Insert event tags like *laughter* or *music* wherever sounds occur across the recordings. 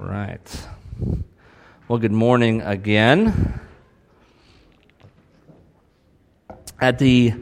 right. Well, good morning again. At the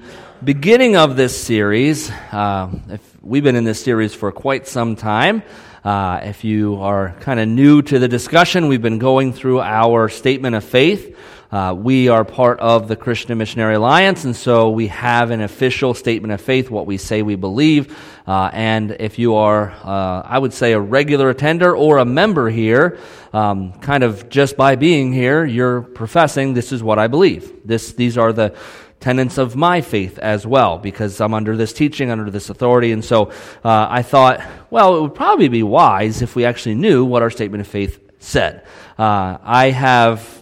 beginning of this series, uh, if we've been in this series for quite some time. Uh, if you are kind of new to the discussion, we've been going through our statement of faith. Uh, we are part of the Christian Missionary Alliance, and so we have an official statement of faith, what we say we believe. Uh, and if you are, uh, I would say, a regular attender or a member here, um, kind of just by being here, you're professing this is what I believe. This, these are the tenets of my faith as well, because I'm under this teaching, under this authority. And so uh, I thought, well, it would probably be wise if we actually knew what our statement of faith said. Uh, I have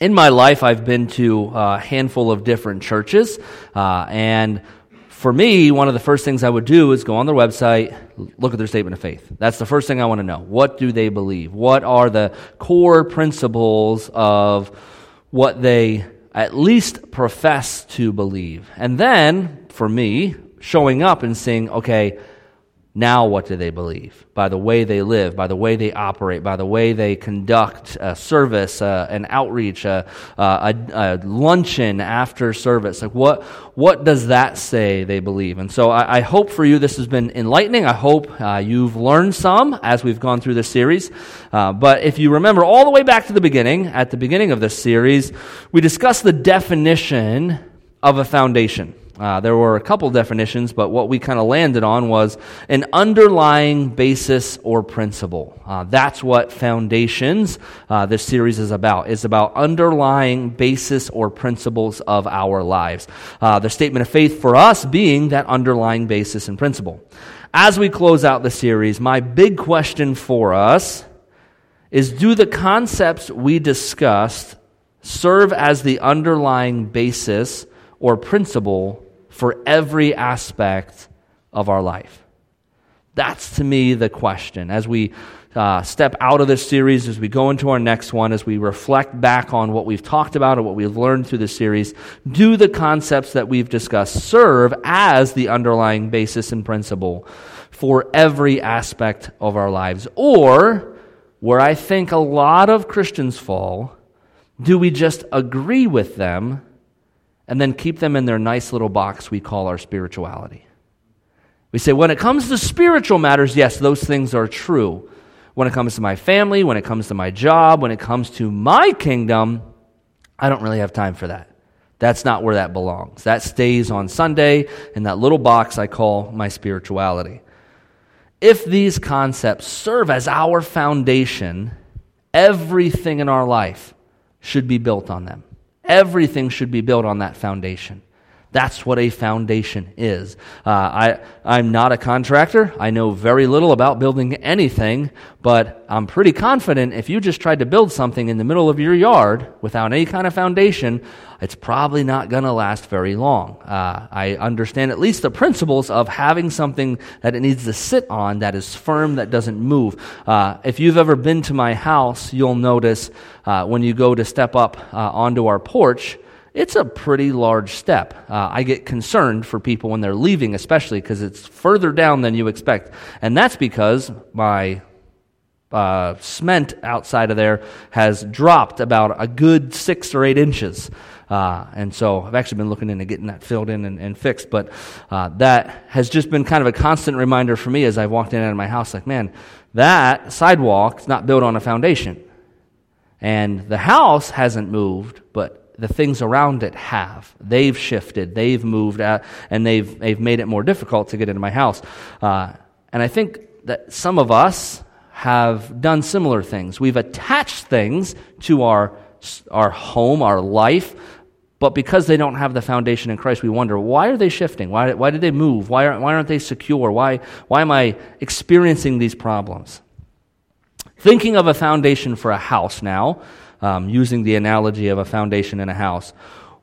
in my life, I've been to a handful of different churches, uh, and for me, one of the first things I would do is go on their website, look at their statement of faith. That's the first thing I want to know. What do they believe? What are the core principles of what they at least profess to believe? And then, for me, showing up and saying, okay, now, what do they believe? By the way they live, by the way they operate, by the way they conduct a service, uh, an outreach, uh, uh, a, a, luncheon after service. Like, what, what does that say they believe? And so, I, I hope for you this has been enlightening. I hope uh, you've learned some as we've gone through this series. Uh, but if you remember all the way back to the beginning, at the beginning of this series, we discussed the definition of a foundation. Uh, there were a couple definitions, but what we kind of landed on was an underlying basis or principle. Uh, that's what foundations uh, this series is about. It's about underlying basis or principles of our lives. Uh, the statement of faith for us being that underlying basis and principle. As we close out the series, my big question for us is: Do the concepts we discussed serve as the underlying basis or principle? For every aspect of our life? That's to me the question. As we uh, step out of this series, as we go into our next one, as we reflect back on what we've talked about and what we've learned through this series, do the concepts that we've discussed serve as the underlying basis and principle for every aspect of our lives? Or, where I think a lot of Christians fall, do we just agree with them and then keep them in their nice little box we call our spirituality. We say, when it comes to spiritual matters, yes, those things are true. When it comes to my family, when it comes to my job, when it comes to my kingdom, I don't really have time for that. That's not where that belongs. That stays on Sunday in that little box I call my spirituality. If these concepts serve as our foundation, everything in our life should be built on them. Everything should be built on that foundation. That's what a foundation is. Uh, I, I'm not a contractor. I know very little about building anything, but I'm pretty confident if you just tried to build something in the middle of your yard without any kind of foundation, it's probably not going to last very long. Uh, I understand at least the principles of having something that it needs to sit on that is firm, that doesn't move. Uh, if you've ever been to my house, you'll notice uh, when you go to step up uh, onto our porch, it's a pretty large step. Uh, I get concerned for people when they're leaving, especially because it's further down than you expect. And that's because my uh, cement outside of there has dropped about a good six or eight inches. Uh, and so I've actually been looking into getting that filled in and, and fixed. But uh, that has just been kind of a constant reminder for me as I've walked in and out of my house like, man, that sidewalk is not built on a foundation. And the house hasn't moved, but the things around it have. They've shifted, they've moved, out, and they've, they've made it more difficult to get into my house. Uh, and I think that some of us have done similar things. We've attached things to our, our home, our life, but because they don't have the foundation in Christ, we wonder why are they shifting? Why, why did they move? Why aren't, why aren't they secure? Why, why am I experiencing these problems? Thinking of a foundation for a house now, um, using the analogy of a foundation in a house.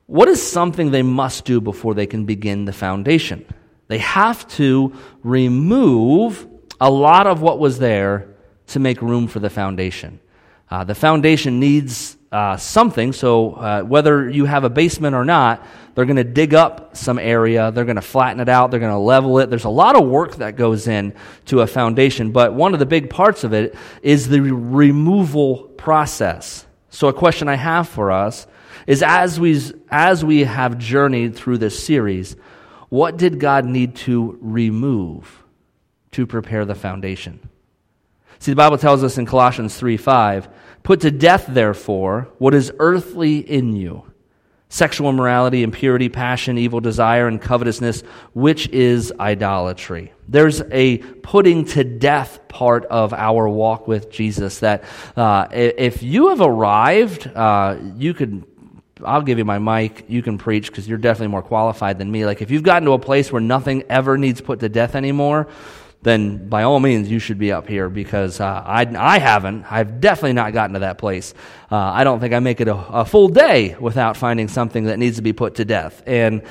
What is something they must do before they can begin the foundation? They have to remove a lot of what was there to make room for the foundation. Uh, the foundation needs uh, something, so uh, whether you have a basement or not, they're going to dig up some area, they're going to flatten it out, they're going to level it. There's a lot of work that goes in to a foundation, but one of the big parts of it is the removal process. So, a question I have for us is as we, as we have journeyed through this series, what did God need to remove to prepare the foundation? See, the Bible tells us in Colossians 3 5, put to death, therefore, what is earthly in you sexual immorality, impurity, passion, evil desire, and covetousness, which is idolatry. There's a putting to death part of our walk with Jesus that uh, if you have arrived, uh, you could I'll give you my mic. You can preach because you're definitely more qualified than me. Like, if you've gotten to a place where nothing ever needs put to death anymore, then by all means you should be up here because uh, I, I haven't. I've definitely not gotten to that place. Uh, I don't think I make it a, a, full day without finding something that needs to be put to death. And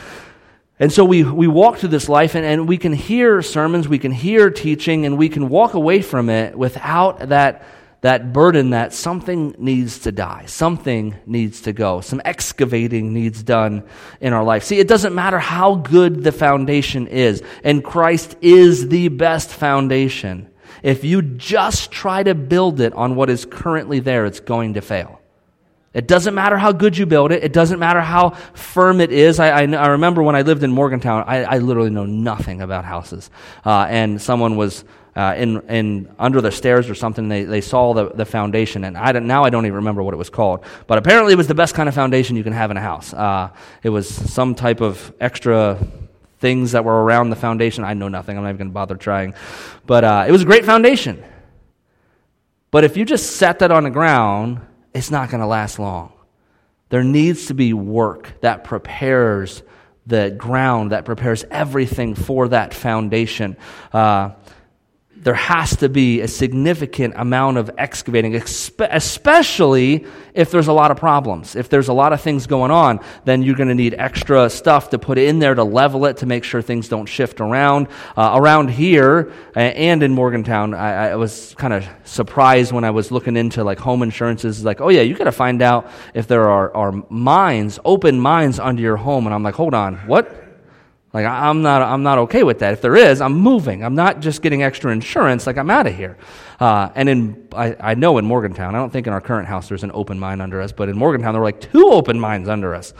and so we, we walk through this life and, and we can hear sermons, we can hear teaching, and we can walk away from it without that that burden that something needs to die, something needs to go, some excavating needs done in our life. See, it doesn't matter how good the foundation is, and Christ is the best foundation. If you just try to build it on what is currently there, it's going to fail. It doesn't matter how good you build it. It doesn't matter how firm it is. I, I, I remember when I lived in Morgantown, I, I literally know nothing about houses. Uh, and someone was uh, in, in under the stairs or something. They, they saw the, the foundation, and I now I don't even remember what it was called. But apparently, it was the best kind of foundation you can have in a house. Uh, it was some type of extra things that were around the foundation. I know nothing. I'm not even going to bother trying. But uh, it was a great foundation. But if you just set that on the ground, it's not going to last long. There needs to be work that prepares the ground, that prepares everything for that foundation. Uh, there has to be a significant amount of excavating, especially if there's a lot of problems. If there's a lot of things going on, then you're going to need extra stuff to put in there to level it to make sure things don't shift around. Uh, around here and in Morgantown, I, I was kind of surprised when I was looking into like home insurances. Like, oh yeah, you got to find out if there are, are mines, open mines under your home. And I'm like, hold on, what? Like, I'm not, I'm not okay with that. If there is, I'm moving. I'm not just getting extra insurance. Like, I'm out of here. Uh, and in, I, I know in Morgantown, I don't think in our current house there's an open mine under us, but in Morgantown, there were like two open mines under us.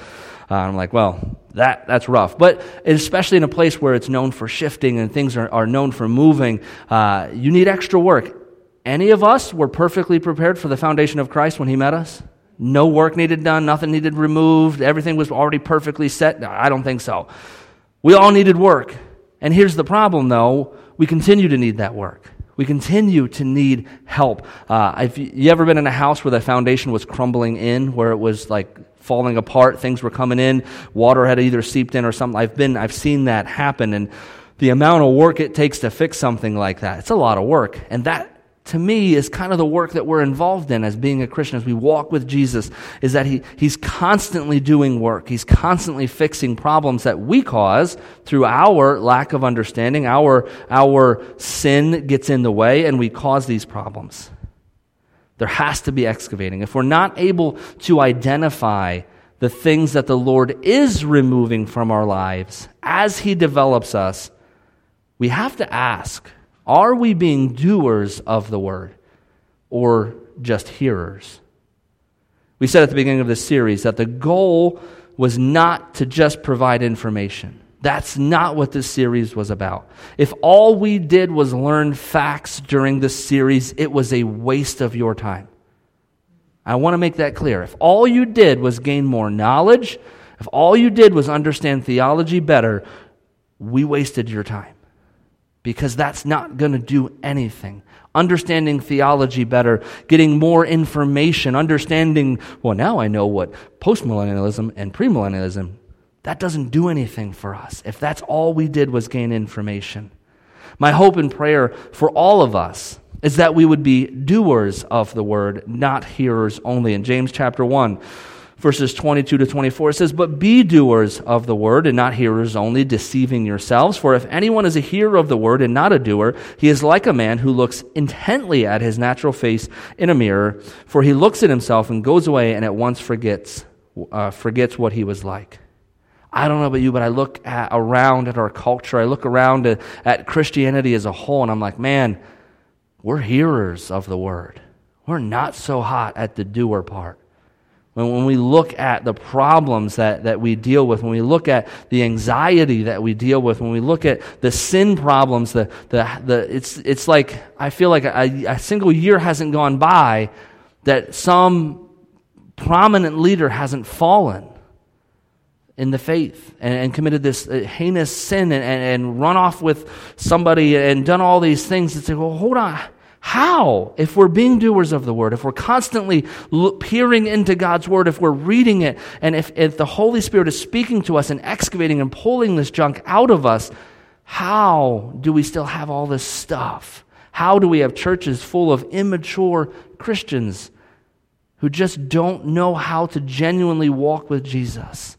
Uh, I'm like, well, that, that's rough. But especially in a place where it's known for shifting and things are, are known for moving, uh, you need extra work. Any of us were perfectly prepared for the foundation of Christ when He met us? No work needed done, nothing needed removed, everything was already perfectly set? I don't think so. We all needed work. And here's the problem, though we continue to need that work. We continue to need help. Uh, have you ever been in a house where the foundation was crumbling in, where it was like falling apart, things were coming in, water had either seeped in or something? I've been, I've seen that happen, and the amount of work it takes to fix something like that, it's a lot of work. And that to me is kind of the work that we're involved in as being a Christian, as we walk with Jesus, is that he, he's constantly doing work. He's constantly fixing problems that we cause through our lack of understanding. Our, our sin gets in the way and we cause these problems. There has to be excavating. If we're not able to identify the things that the Lord is removing from our lives as He develops us, we have to ask are we being doers of the word or just hearers? We said at the beginning of this series that the goal was not to just provide information. That's not what this series was about. If all we did was learn facts during this series, it was a waste of your time. I want to make that clear. If all you did was gain more knowledge, if all you did was understand theology better, we wasted your time because that's not going to do anything. Understanding theology better, getting more information, understanding, well, now I know what postmillennialism and premillennialism, that doesn't do anything for us if that's all we did was gain information. My hope and prayer for all of us is that we would be doers of the word, not hearers only. In James chapter 1, verses 22 to 24. It says, But be doers of the word and not hearers only, deceiving yourselves. For if anyone is a hearer of the word and not a doer, he is like a man who looks intently at his natural face in a mirror. For he looks at himself and goes away and at once forgets, uh, forgets what he was like. I don't know about you, but I look at, around at our culture. I look around at, at Christianity as a whole, and I'm like, man, we're hearers of the word. We're not so hot at the doer part. When, when we look at the problems that, that we deal with, when we look at the anxiety that we deal with, when we look at the sin problems, the, the, the, it's, it's like I feel like a, a single year hasn't gone by that some prominent leader hasn't fallen in the faith and, and committed this uh, heinous sin and, and, and, run off with somebody and done all these things and say, well, hold on. How? If we're being doers of the word, if we're constantly peering into God's word, if we're reading it, and if, if the Holy Spirit is speaking to us and excavating and pulling this junk out of us, how do we still have all this stuff? How do we have churches full of immature Christians who just don't know how to genuinely walk with Jesus?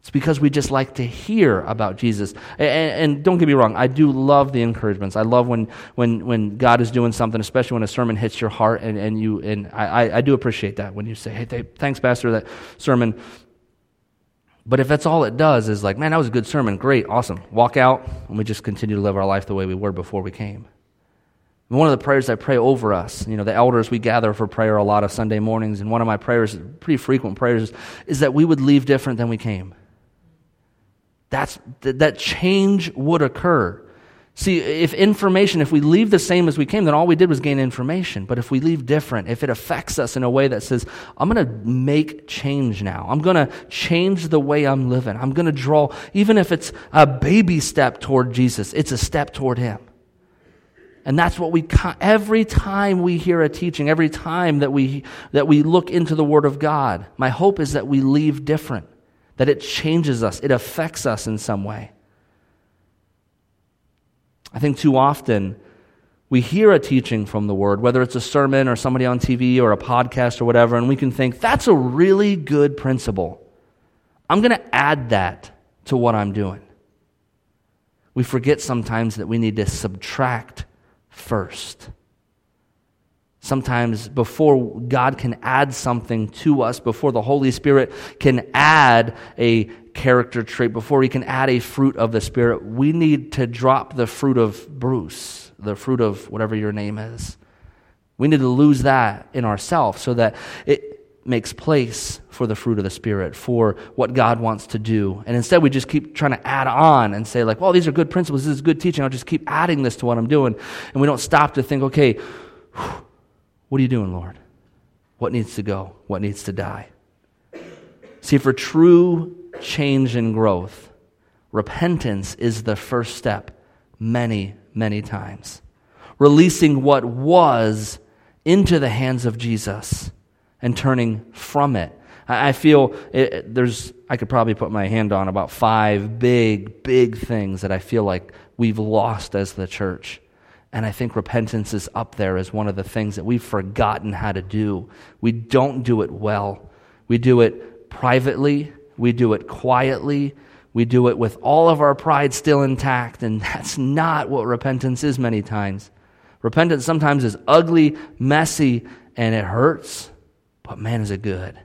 It's because we just like to hear about Jesus. And, and, don't get me wrong, I do love the encouragements. I love when, when, when God is doing something, especially when a sermon hits your heart, and, and, you, and I, I do appreciate that when you say, hey, thanks, Pastor, that sermon. But if that's all it does is like, man, that was a good sermon, great, awesome. Walk out, and we just continue to live our life the way we were before we came. one of the prayers I pray over us, you know, the elders, we gather for prayer a lot of Sunday mornings, and one of my prayers, pretty frequent prayers, is that we would leave different than we came that's, that change would occur. See, if information, if we leave the same as we came, then all we did was gain information. But if we leave different, if it affects us in a way that says, I'm going to make change now, I'm going to change the way I'm living, I'm going to draw, even if it's a baby step toward Jesus, it's a step toward Him. And that's what we, every time we hear a teaching, every time that we, that we look into the Word of God, my hope is that we leave different that it changes us, it affects us in some way. I think too often we hear a teaching from the Word, whether it's a sermon or somebody on TV or a podcast or whatever, and we can think, that's a really good principle. I'm going to add that to what I'm doing. We forget sometimes that we need to subtract first. Sometimes before God can add something to us, before the Holy Spirit can add a character trait, before He can add a fruit of the Spirit, we need to drop the fruit of Bruce, the fruit of whatever your name is. We need to lose that in ourselves so that it makes place for the fruit of the Spirit, for what God wants to do. And instead, we just keep trying to add on and say, like, well, these are good principles, this is good teaching, I'll just keep adding this to what I'm doing. And we don't stop to think, okay, whew, what are you doing, Lord? What needs to go? What needs to die? See, for true change and growth, repentance is the first step many, many times. Releasing what was into the hands of Jesus and turning from it. I feel it, there's, I could probably put my hand on about five big, big things that I feel like we've lost as the church. And I think repentance is up there as one of the things that we've forgotten how to do. We don't do it well. We do it privately, we do it quietly, we do it with all of our pride still intact, and *laughs* that's not what repentance is many times. Repentance sometimes is ugly, messy, and it hurts, but man, is it good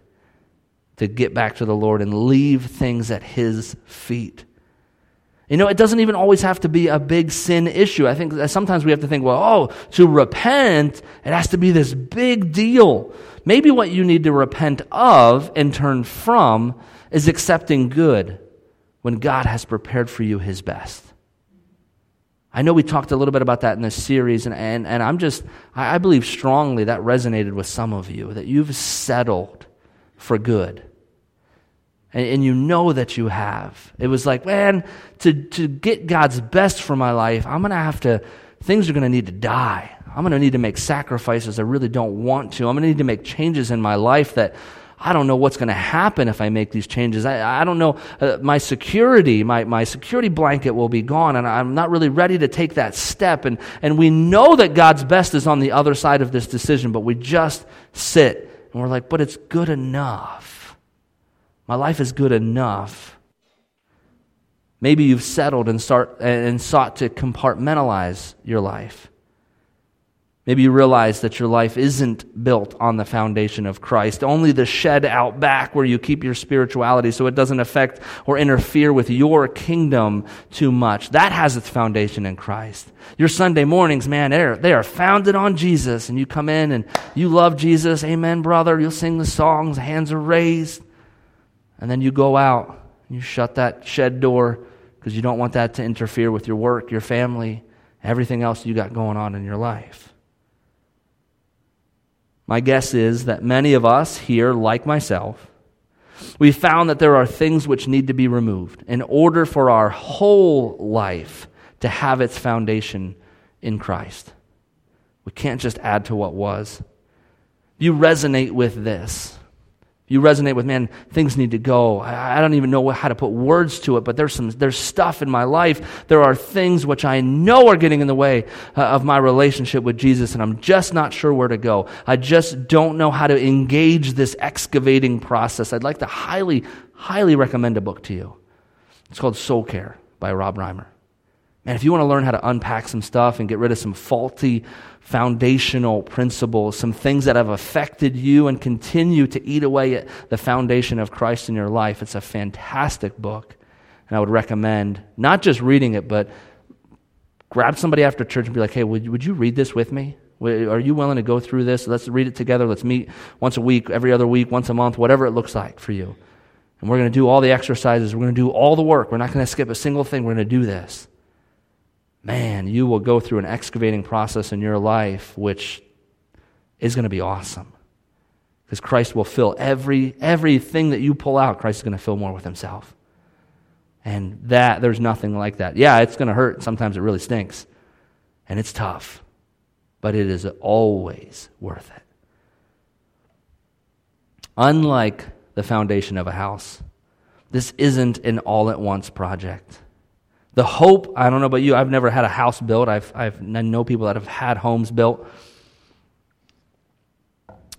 to get back to the Lord and leave things at His feet. You know, it doesn't even always have to be a big sin issue. I think sometimes we have to think, well, oh, to repent, it has to be this big deal. Maybe what you need to repent of and turn from is accepting good when God has prepared for you his best. I know we talked a little bit about that in this series, and, and, and I'm just, I, I believe strongly that resonated with some of you, that you've settled for good and, and, you know that you have. It was like, man, to, to get God's best for my life, I'm going to have to, things are going to need to die. I'm going to need to make sacrifices I really don't want to. I'm going to need to make changes in my life that I don't know what's going to happen if I make these changes. I, I don't know. Uh, my security, my, my security blanket will be gone, and I'm not really ready to take that step. And, and we know that God's best is on the other side of this decision, but we just sit and we're like, but it's good enough. My life is good enough. Maybe you've settled and, start, and sought to compartmentalize your life. Maybe you realize that your life isn't built on the foundation of Christ, only the shed out back where you keep your spirituality so it doesn't affect or interfere with your kingdom too much. That has its foundation in Christ. Your Sunday mornings, man, they're, they are founded on Jesus, and you come in and you love Jesus. Amen, brother. You'll sing the songs, hands are raised. And then you go out, you shut that shed door because you don't want that to interfere with your work, your family, everything else you got going on in your life. My guess is that many of us here, like myself, we found that there are things which need to be removed in order for our whole life to have its foundation in Christ. We can't just add to what was. You resonate with this you resonate with, man, things need to go. I, don't even know how to put words to it, but there's some, there's stuff in my life. There are things which I know are getting in the way uh, of my relationship with Jesus, and I'm just not sure where to go. I just don't know how to engage this excavating process. I'd like to highly, highly recommend a book to you. It's called Soul Care by Rob Reimer. Man, if you want to learn how to unpack some stuff and get rid of some faulty foundational principles, some things that have affected you and continue to eat away at the foundation of Christ in your life, it's a fantastic book. And I would recommend not just reading it, but grab somebody after church and be like, hey, would, would you read this with me? Are you willing to go through this? Let's read it together. Let's meet once a week, every other week, once a month, whatever it looks like for you. And we're going to do all the exercises. We're going to do all the work. We're not going to skip a single thing. We're going to do this man, you will go through an excavating process in your life which is going to be awesome. Because Christ will fill every everything that you pull out, Christ is going to fill more with himself. And that there's nothing like that. Yeah, it's going to hurt. Sometimes it really stinks. And it's tough. But it is always worth it. Unlike the foundation of a house, this isn't an all at once project. The hope, I don't know about you, I've never had a house built. I've, I've, I know people that have had homes built.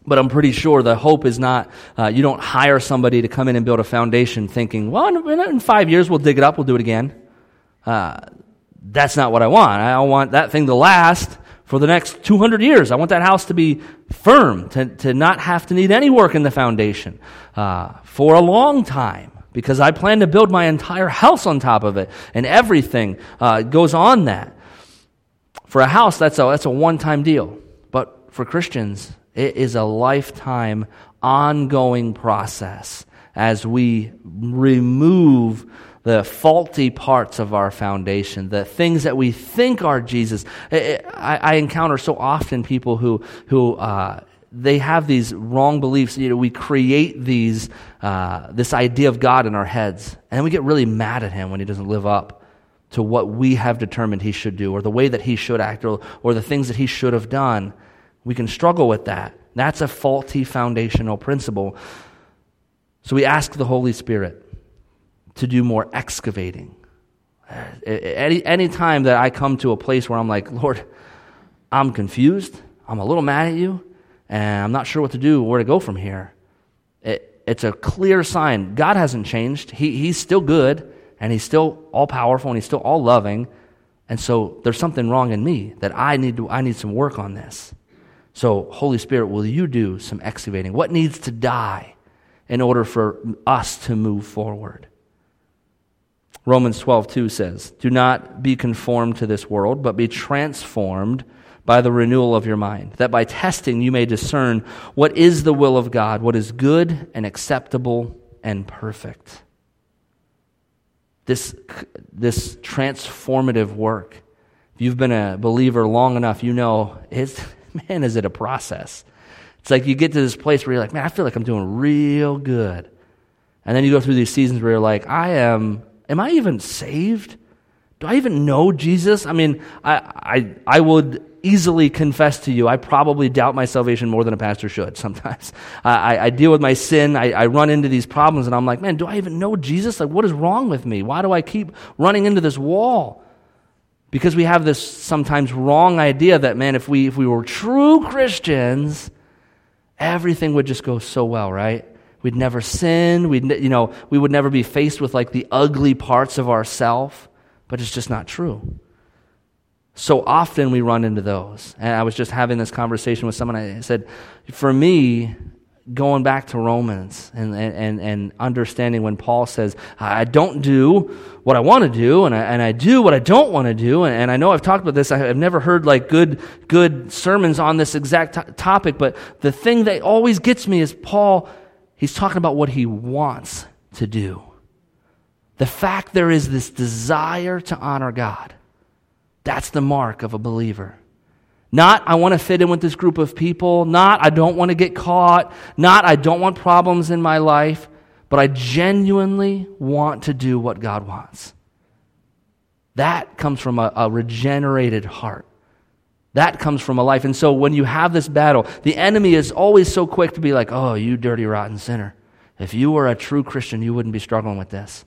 But I'm pretty sure the hope is not, uh, you don't hire somebody to come in and build a foundation thinking, well, in, in five years we'll dig it up, we'll do it again. Uh, that's not what I want. I want that thing to last for the next 200 years. I want that house to be firm, to, to not have to need any work in the foundation uh, for a long time because I plan to build my entire house on top of it, and everything uh, goes on that. For a house, that's a, that's a one time deal. But for Christians, it is a lifetime, ongoing process as we remove the faulty parts of our foundation, the things that we think are Jesus. I, I encounter so often people who, who uh, they have these wrong beliefs. You know, we create these, uh, this idea of God in our heads, and we get really mad at Him when He doesn't live up to what we have determined He should do, or the way that He should act, or, or the things that He should have done. We can struggle with that. That's a faulty foundational principle. So we ask the Holy Spirit to do more excavating. Any, any time that I come to a place where I'm like, Lord, I'm confused, I'm a little mad at you, and I'm not sure what to do, where to go from here. It, it's a clear sign. God hasn't changed. He, he's still good, and He's still all powerful, and He's still all loving. And so there's something wrong in me that I need, to, I need some work on this. So, Holy Spirit, will you do some excavating? What needs to die in order for us to move forward? Romans 12, 2 says, Do not be conformed to this world, but be transformed by the renewal of your mind, that by testing you may discern what is the will of God, what is good and acceptable and perfect. This, this transformative work, if you've been a believer long enough, you know, it's, *laughs* man, is it a process. It's like you get to this place where you're like, man, I feel like I'm doing real good. And then you go through these seasons where you're like, I am, am I even saved? Do I even know Jesus? I mean, I, I, I would easily confess to you, I probably doubt my salvation more than a pastor should sometimes. *laughs* I, I, deal with my sin, I, I run into these problems, and I'm like, man, do I even know Jesus? Like, what is wrong with me? Why do I keep running into this wall? Because we have this sometimes wrong idea that, man, if we, if we were true Christians, everything would just go so well, right? We'd never sin. We'd, you know, we would never be faced with like the ugly parts of ourself, but it's just not true. So often we run into those. And I was just having this conversation with someone. I said, for me, going back to Romans and, and, and understanding when Paul says, I don't do what I want to do, and I, and I do what I don't want to do. And, and I know I've talked about this. I've never heard like good, good sermons on this exact t- topic, but the thing that always gets me is Paul, he's talking about what he wants to do. The fact there is this desire to honor God that's the mark of a believer. Not, I want to fit in with this group of people. Not, I don't want to get caught. Not, I don't want problems in my life. But I genuinely want to do what God wants. That comes from a, a regenerated heart. That comes from a life. And so when you have this battle, the enemy is always so quick to be like, oh, you dirty, rotten sinner. If you were a true Christian, you wouldn't be struggling with this.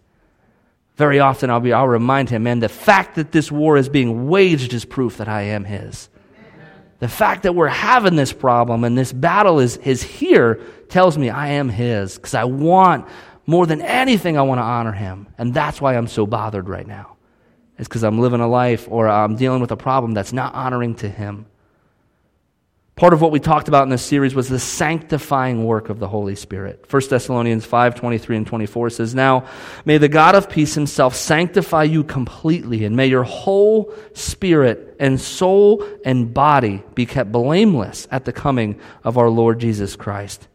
Very often I'll, be, I'll remind him, man, the fact that this war is being waged is proof that I am his. The fact that we're having this problem and this battle is, is here tells me I am his because I want, more than anything, I want to honor him. And that's why I'm so bothered right now. It's because I'm living a life or I'm dealing with a problem that's not honoring to him. Part of what we talked about in this series was the sanctifying work of the Holy Spirit. 1 Thessalonians 5 23 and 24 says, Now may the God of peace himself sanctify you completely, and may your whole spirit and soul and body be kept blameless at the coming of our Lord Jesus Christ.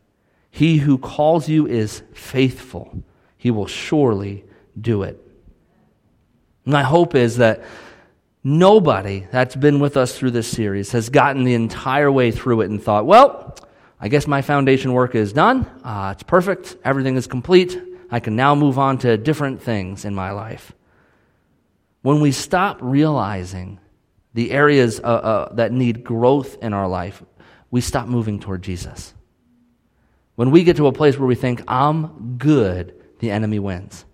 He who calls you is faithful, he will surely do it. My hope is that Nobody that's been with us through this series has gotten the entire way through it and thought, well, I guess my foundation work is done. Uh, it's perfect. Everything is complete. I can now move on to different things in my life. When we stop realizing the areas uh, uh, that need growth in our life, we stop moving toward Jesus. When we get to a place where we think, I'm good, the enemy wins.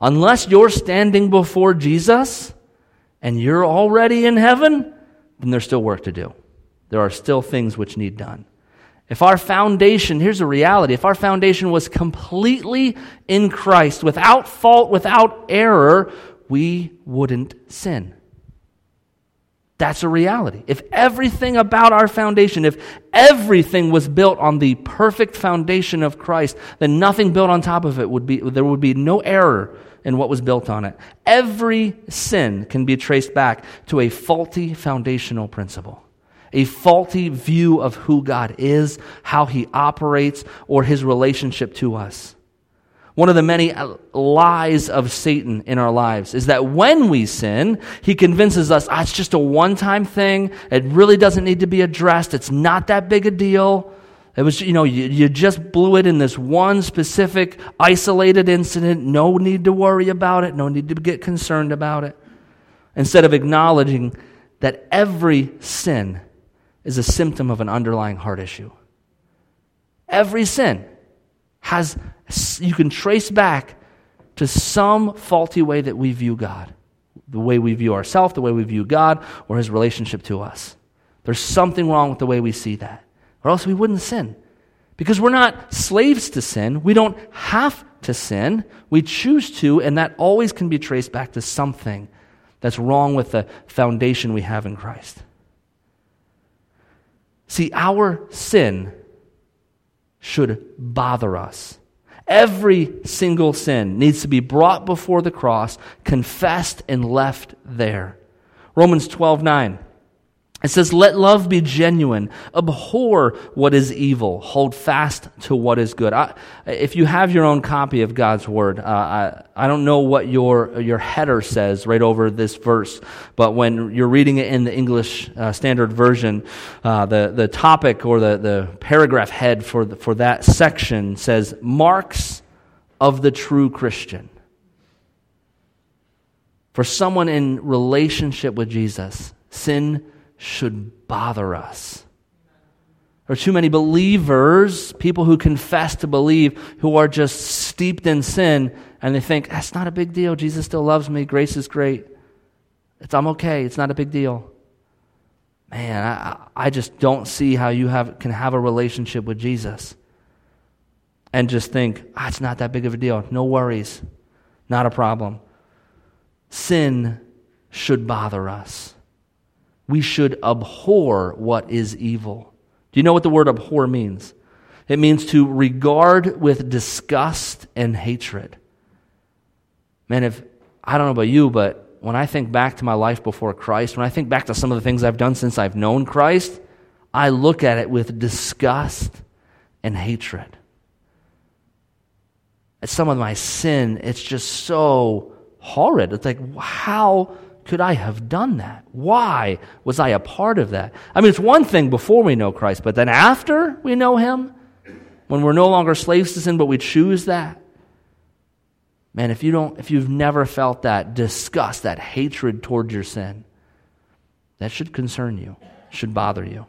Unless you're standing before Jesus, and you're already in heaven, then there's still work to do. There are still things which need done. If our foundation, here's a reality, if our foundation was completely in Christ, without fault, without error, we wouldn't sin. That's a reality. If everything about our foundation, if everything was built on the perfect foundation of Christ, then nothing built on top of it would be, there would be no error and what was built on it. Every sin can be traced back to a faulty foundational principle, a faulty view of who God is, how he operates, or his relationship to us. One of the many lies of Satan in our lives is that when we sin, he convinces us ah, it's just a one time thing. It really doesn't need to be addressed. It's not that big a deal. It was, you know, you, you just blew it in this one specific isolated incident. No need to worry about it. No need to get concerned about it. Instead of acknowledging that every sin is a symptom of an underlying heart issue. Every sin has, you can trace back to some faulty way that we view God, the way we view ourselves, the way we view God, or his relationship to us. There's something wrong with the way we see that or else we wouldn't sin. Because we're not slaves to sin. We don't have to sin. We choose to, and that always can be traced back to something that's wrong with the foundation we have in Christ. See, our sin should bother us. Every single sin needs to be brought before the cross, confessed, and left there. Romans 12 9. It says, Let love be genuine. Abhor what is evil. Hold fast to what is good. I, if you have your own copy of God's Word, uh, I, I don't know what your, your header says right over this verse, but when you're reading it in the English uh, Standard Version, uh, the, the topic or the, the paragraph head for, the, for that section says, Marks of the True Christian. For someone in relationship with Jesus, sin should bother us. There are too many believers, people who confess to believe, who are just steeped in sin, and they think, that's not a big deal. Jesus still loves me. Grace is great. It's, I'm okay. It's not a big deal. Man, I, I just don't see how you have, can have a relationship with Jesus. and just think, ah, it's not that big of a deal. No worries. Not a problem. Sin should bother us. We should abhor what is evil. Do you know what the word abhor means? It means to regard with disgust and hatred. Man, if I don't know about you, but when I think back to my life before Christ, when I think back to some of the things I've done since I've known Christ, I look at it with disgust and hatred. At some of my sin, it's just so horrid. It's like, how could I have done that? Why was I a part of that? I mean, it's one thing before we know Christ, but then after we know Him, when we're no longer slaves to sin, but we choose that. Man, if you don't, if you've never felt that disgust, that hatred toward your sin, that should concern you, should bother you.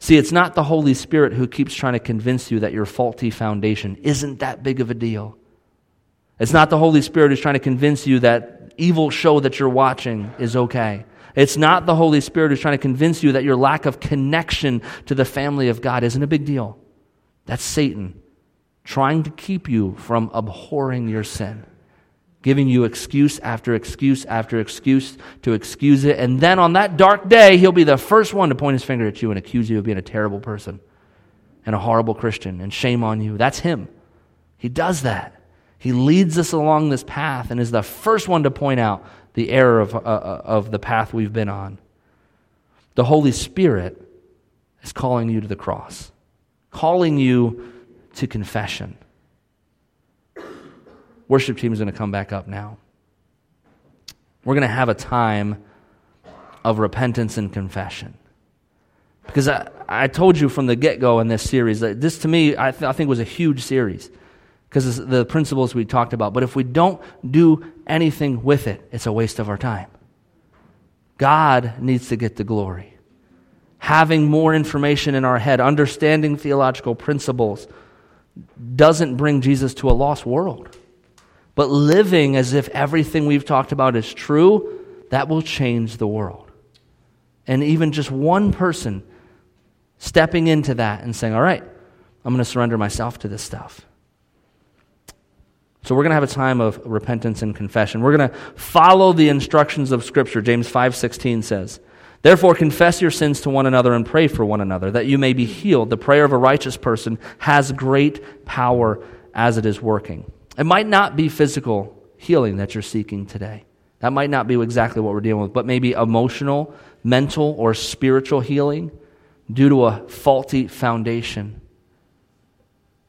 See, it's not the Holy Spirit who keeps trying to convince you that your faulty foundation isn't that big of a deal. It's not the Holy Spirit who's trying to convince you that evil show that you're watching is okay. It's not the Holy Spirit who's trying to convince you that your lack of connection to the family of God isn't a big deal. That's Satan trying to keep you from abhorring your sin, giving you excuse after excuse after excuse to excuse it. And then on that dark day, he'll be the first one to point his finger at you and accuse you of being a terrible person and a horrible Christian and shame on you. That's him. He does that. He leads us along this path and is the first one to point out the error of, uh, uh, of the path we've been on. The Holy Spirit is calling you to the cross, calling you to confession. Worship team is going to come back up now. We're going to have a time of repentance and confession. Because I, I told you from the get go in this series that this to me, I, th- I think was a huge series because the principles we talked about. But if we don't do anything with it, it's a waste of our time. God needs to get the glory. Having more information in our head, understanding theological principles, doesn't bring Jesus to a lost world. But living as if everything we've talked about is true, that will change the world. And even just one person stepping into that and saying, All right, I'm going to surrender myself to this stuff. So we're going to have a time of repentance and confession. We're going to follow the instructions of Scripture. James 5:16 says, "Therefore confess your sins to one another and pray for one another that you may be healed. The prayer of a righteous person has great power as it is working." It might not be physical healing that you're seeking today. That might not be exactly what we're dealing with, but maybe emotional, mental, or spiritual healing due to a faulty foundation.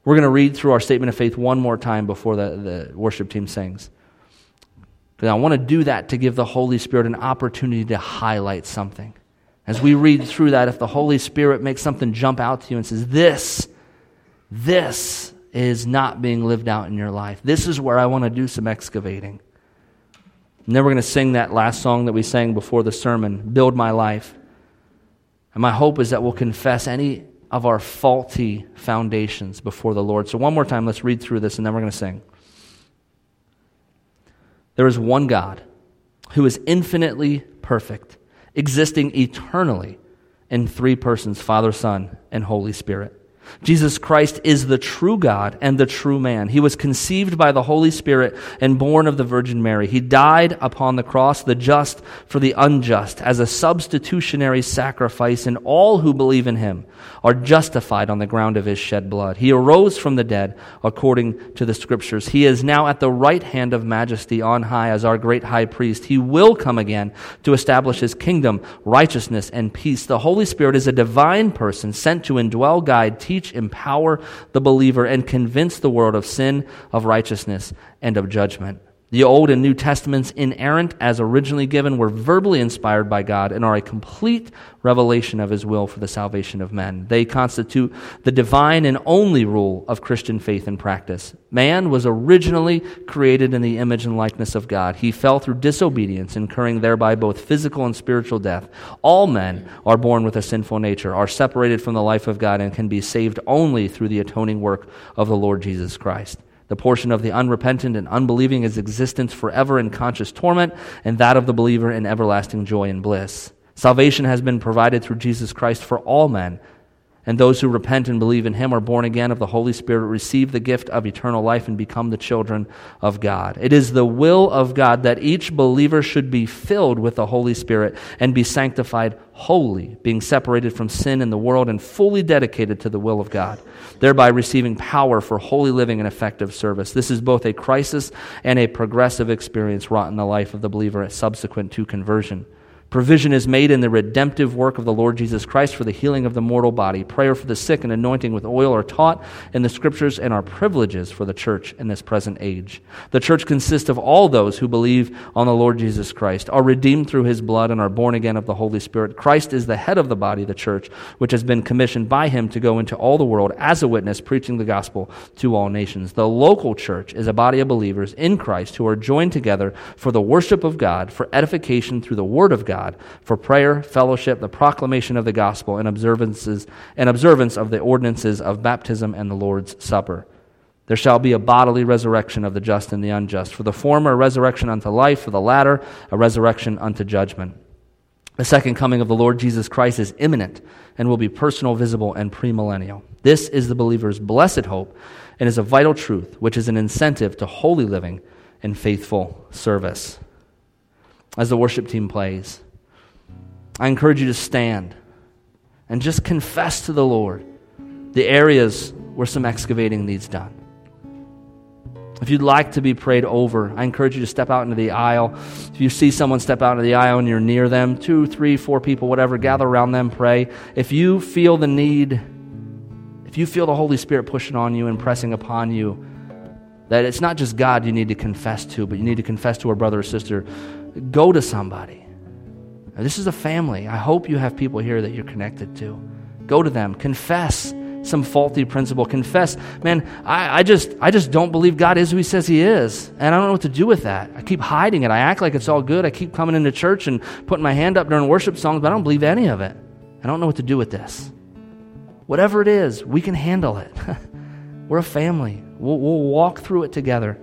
We're going to read through our statement of faith one more time before the, the worship team sings. Because I want to do that to give the Holy Spirit an opportunity to highlight something. As we read through that, if the Holy Spirit makes something jump out to you and says, This, this is not being lived out in your life. This is where I want to do some excavating. And then we're going to sing that last song that we sang before the sermon, Build My Life. And my hope is that we'll confess any of our faulty foundations before the Lord. So, one more time, let's read through this and then we're going to sing. There is one God who is infinitely perfect, existing eternally in three persons Father, Son, and Holy Spirit. Jesus Christ is the true God and the true man. He was conceived by the Holy Spirit and born of the Virgin Mary. He died upon the cross, the just for the unjust, as a substitutionary sacrifice, and all who believe in him are justified on the ground of his shed blood. He arose from the dead according to the scriptures. He is now at the right hand of majesty on high as our great high priest. He will come again to establish his kingdom, righteousness, and peace. The Holy Spirit is a divine person sent to indwell, guide, teach, teach, empower the believer, and convince the world of sin, of righteousness, and of judgment. The Old and New Testaments, inerrant as originally given, were verbally inspired by God and are a complete revelation of His will for the salvation of men. They constitute the divine and only rule of Christian faith and practice. Man was originally created in the image and likeness of God. He fell through disobedience, incurring thereby both physical and spiritual death. All men are born with a sinful nature, are separated from the life of God, and can be saved only through the atoning work of the Lord Jesus Christ. The portion of the unrepentant and unbelieving is existence forever in conscious torment, and that of the believer in everlasting joy and bliss. Salvation has been provided through Jesus Christ for all men, And those who repent and believe in him are born again of the Holy Spirit, receive the gift of eternal life, and become the children of God. It is the will of God that each believer should be filled with the Holy Spirit and be sanctified wholly, being separated from sin in the world and fully dedicated to the will of God, thereby receiving power for holy living and effective service. This is both a crisis and a progressive experience wrought in the life of the believer subsequent to conversion. Provision is made in the redemptive work of the Lord Jesus Christ for the healing of the mortal body. Prayer for the sick and anointing with oil are taught in the scriptures and are privileges for the church in this present age. The church consists of all those who believe on the Lord Jesus Christ, are redeemed through his blood, and are born again of the Holy Spirit. Christ is the head of the body, the church, which has been commissioned by him to go into all the world as a witness, preaching the gospel to all nations. The local church is a body of believers in Christ who are joined together for the worship of God, for edification through the word of God God for prayer, fellowship, the proclamation of the gospel, and observances and observance of the ordinances of baptism and the Lord's Supper. There shall be a bodily resurrection of the just and the unjust. For the former, a resurrection unto life, for the latter, a resurrection unto judgment. The second coming of the Lord Jesus Christ is imminent and will be personal, visible, and premillennial. This is the believer's blessed hope and is a vital truth, which is an incentive to holy living and faithful service. As the worship team plays, I encourage you to stand and just confess to the Lord the areas where some excavating needs done. If you'd like to be prayed over, I encourage you to step out into the aisle. If you see someone step out into the aisle and you're near them, two, three, four people, whatever, gather around them, pray. If you feel the need, if you feel the Holy Spirit pushing on you and pressing upon you, that it's not just God you need to confess to, but you need to confess to a brother or sister, go to somebody. This is a family. I hope you have people here that you're connected to. Go to them. Confess some faulty principle. Confess, man, I, I, just I just don't believe God is who he says he is. And I don't know what to do with that. I keep hiding it. I act like it's all good. I keep coming into church and putting my hand up during worship songs, but I don't believe any of it. I don't know what to do with this. Whatever it is, we can handle it. *laughs* We're a family. We'll, we'll walk through it together.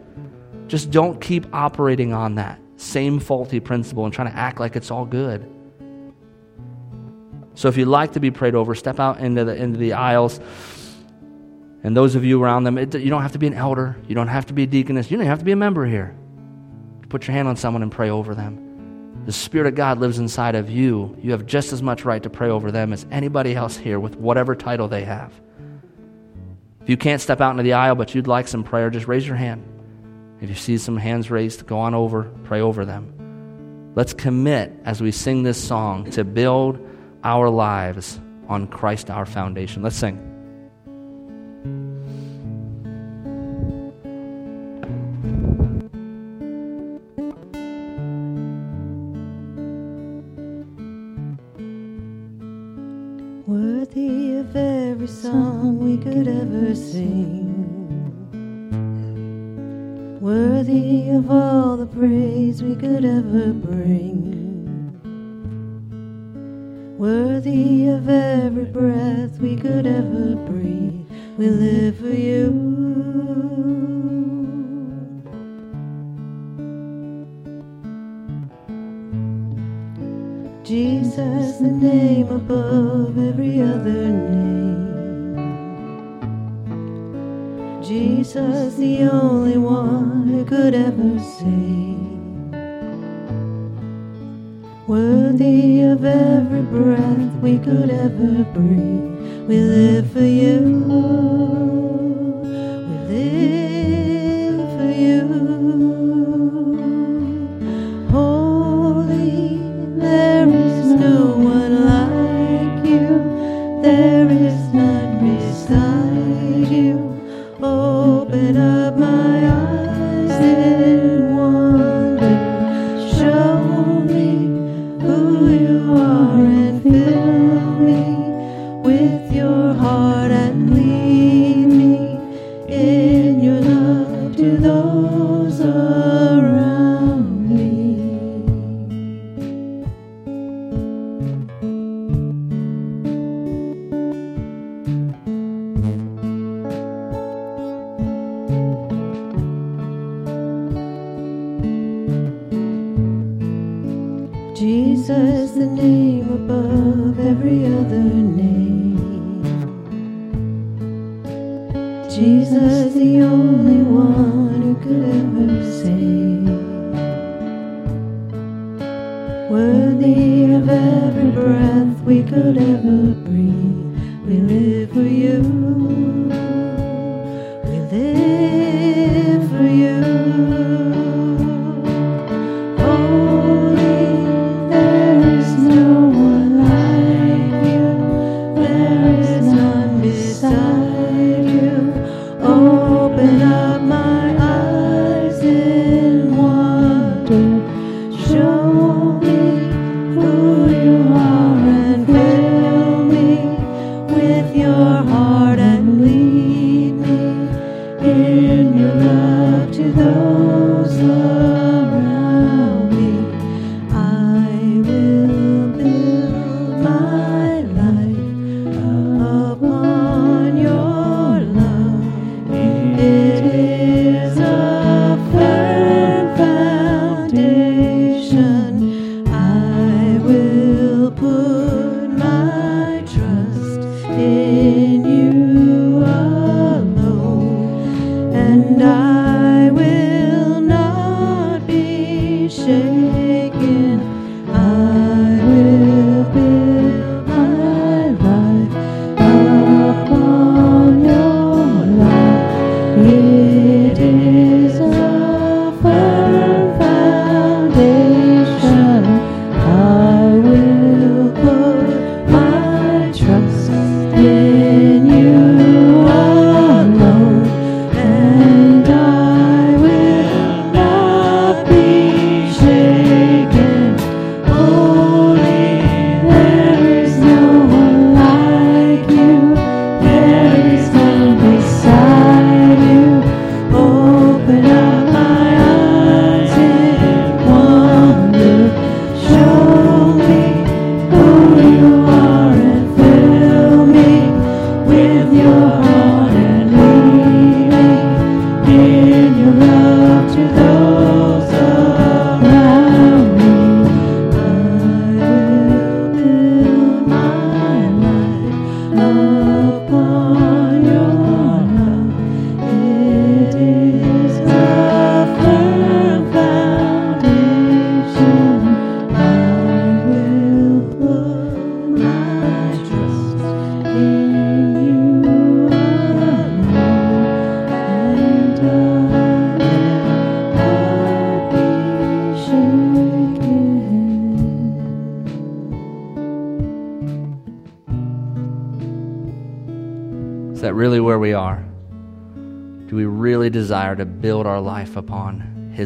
Just don't keep operating on that same faulty principle and trying to act like it's all good. So if you'd like to be prayed over, step out into the, into the aisles. And those of you around them, it, you don't have to be an elder. You don't have to be a deaconess. You don't have to be a member here. Put your hand on someone and pray over them. The Spirit of God lives inside of you. You have just as much right to pray over them as anybody else here with whatever title they have. If you can't step out into the aisle, but you'd like some prayer, just raise your hand. If you see some hands raised, go on over, pray over them. Let's commit as we sing this song to build our lives on Christ our foundation. Let's sing.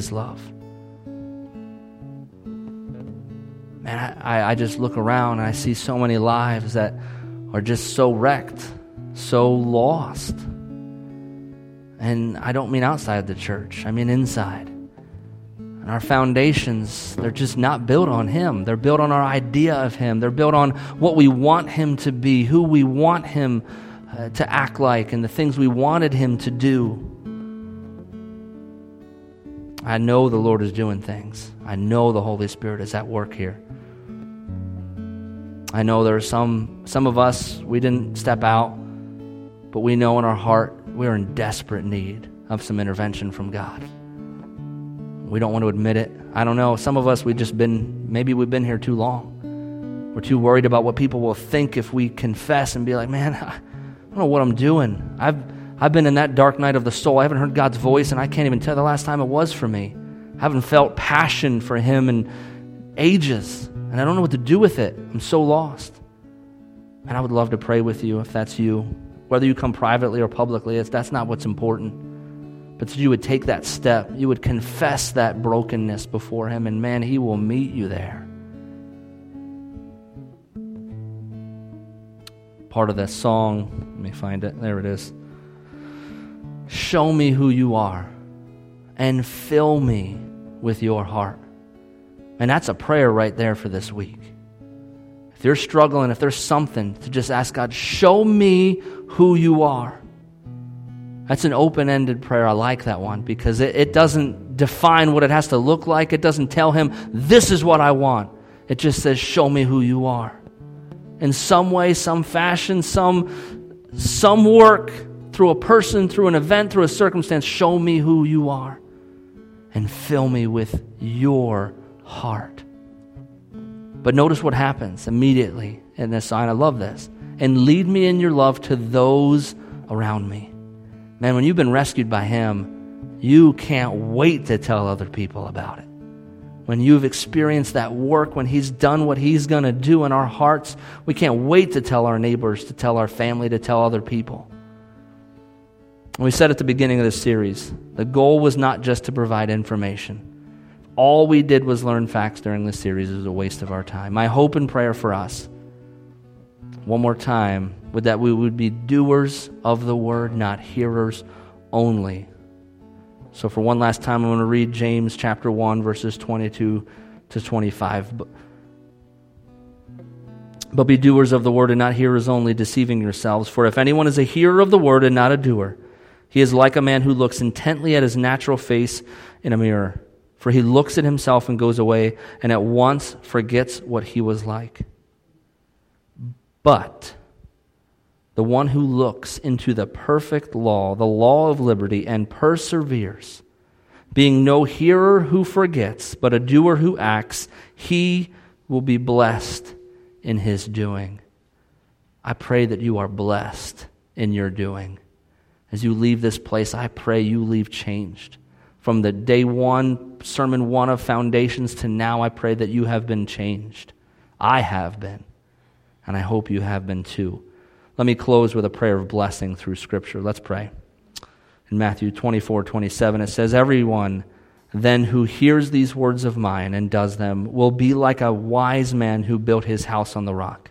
His love? Man, I, I just look around and I see so many lives that are just so wrecked, so lost. And I don't mean outside the church, I mean inside. And our foundations, they're just not built on Him. They're built on our idea of Him. They're built on what we want Him to be, who we want Him uh, to act like, and the things we wanted Him to do. I know the Lord is doing things. I know the Holy Spirit is at work here. I know there are some some of us we didn't step out, but we know in our heart we're in desperate need of some intervention from God. We don't want to admit it. I don't know. Some of us we've just been maybe we've been here too long. We're too worried about what people will think if we confess and be like, "Man, *laughs* I don't know what I'm doing. I've I've been in that dark night of the soul. I haven't heard God's voice and I can't even tell the last time it was for me. I haven't felt passion for him in ages." and I don't know what to do with it. I'm so lost. And I would love to pray with you if that's you. Whether you come privately or publicly, that's not what's important. But you would take that step, you would confess that brokenness before Him, and man, He will meet you there. Part of that song, let me find it. There it is. Show me who you are and fill me with your heart. And that's a prayer right there for this week. If you're struggling, if there's something to just ask God, show me who you are. That's an open ended prayer. I like that one because it, it doesn't define what it has to look like. It doesn't tell him, this is what I want. It just says, show me who you are. In some way, some fashion, some, some work through a person, through an event, through a circumstance. Show me who you are and fill me with your heart. But notice what happens immediately in this sign. I love this. And lead me in your love to those around me. Man, when you've been rescued by Him, you can't wait to tell other people about it. When you've experienced that work, when He's done what He's going to do in our hearts, we can't wait to tell our neighbors, to tell our family, to tell other people. We said at the beginning of this series, the goal was not just to provide information. All we did was learn facts during this series is a waste of our time. My hope and prayer for us, one more time, would that we would be doers of the word, not hearers only. So, for one last time, I'm going to read James chapter 1, verses 22 to 25. But, but be doers of the word and not hearers only, deceiving yourselves. For if anyone is a hearer of the word and not a doer, he is like a man who looks intently at his natural face in a mirror. For he looks at himself and goes away and at once forgets what he was like. But the one who looks into the perfect law, the law of liberty, and perseveres, being no hearer who forgets, but a doer who acts, he will be blessed in his doing. I pray that you are blessed in your doing. As you leave this place, I pray you leave changed. From the day one, sermon one of foundations to now, I pray that you have been changed. I have been. And I hope you have been too. Let me close with a prayer of blessing through Scripture. Let's pray. In Matthew 24 27, it says, Everyone then who hears these words of mine and does them will be like a wise man who built his house on the rock.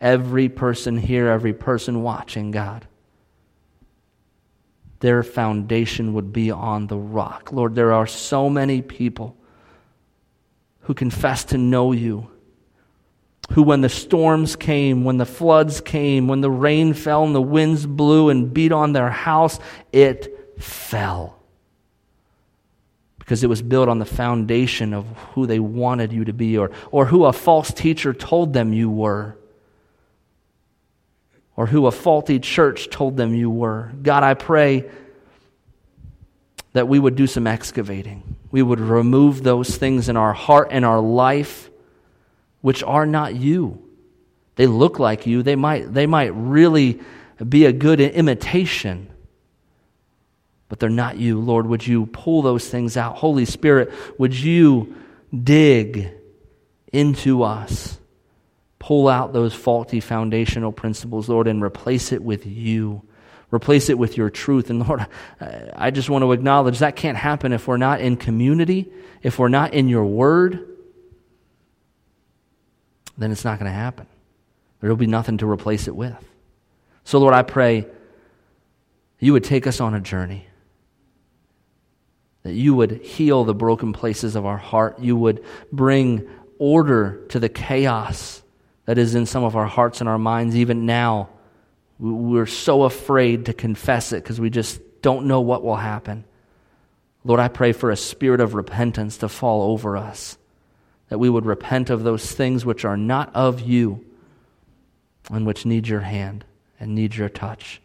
every person here, every person watching, God, their foundation would be on the rock. Lord, there are so many people who confess to know you, who, when the storms came, when the floods came, when the rain fell and the winds blew and beat on their house, it fell. Because it was built on the foundation of who they wanted you to be or, or who a false teacher told them you were or who a faulty church told them you were. God, I pray that we would do some excavating. We would remove those things in our heart and our life which are not you. They look like you. They might, they might really be a good imitation, but they're not you. Lord, would you pull those things out? Holy Spirit, would you dig into us? Pull out those faulty foundational principles, Lord, and replace it with you. Replace it with your truth. And Lord, I just want to acknowledge that can't happen if we're not in community, if we're not in your word, then it's not going to happen. There will be nothing to replace it with. So, Lord, I pray you would take us on a journey, that you would heal the broken places of our heart, you would bring order to the chaos that is in some of our hearts and our minds even now. We're so afraid to confess it because we just don't know what will happen. Lord, I pray for a spirit of repentance to fall over us, that we would repent of those things which are not of you and which need your hand and need your touch.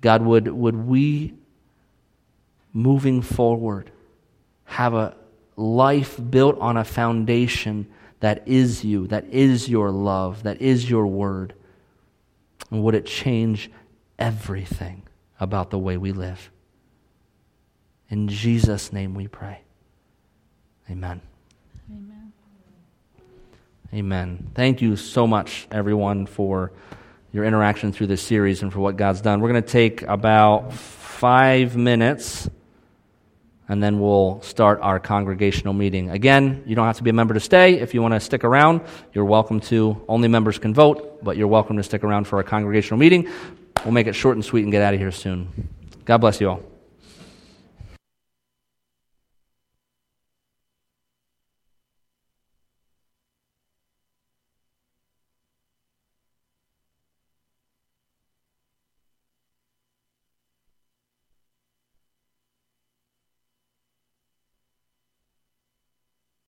God, would, would we, moving forward, have a life built on a foundation that is you, that is your love, that is your word? And would it change everything about the way we live? In Jesus' name we pray. Amen. Amen. Amen. Thank you so much, everyone, for your interaction through this series and for what God's done. We're going to take about five minutes and then we'll start our congregational meeting. Again, you don't have to be a member to stay. If you want to stick around, you're welcome to. Only members can vote, but you're welcome to stick around for our congregational meeting. we'll make it short and sweet and get out of here soon. God bless you all.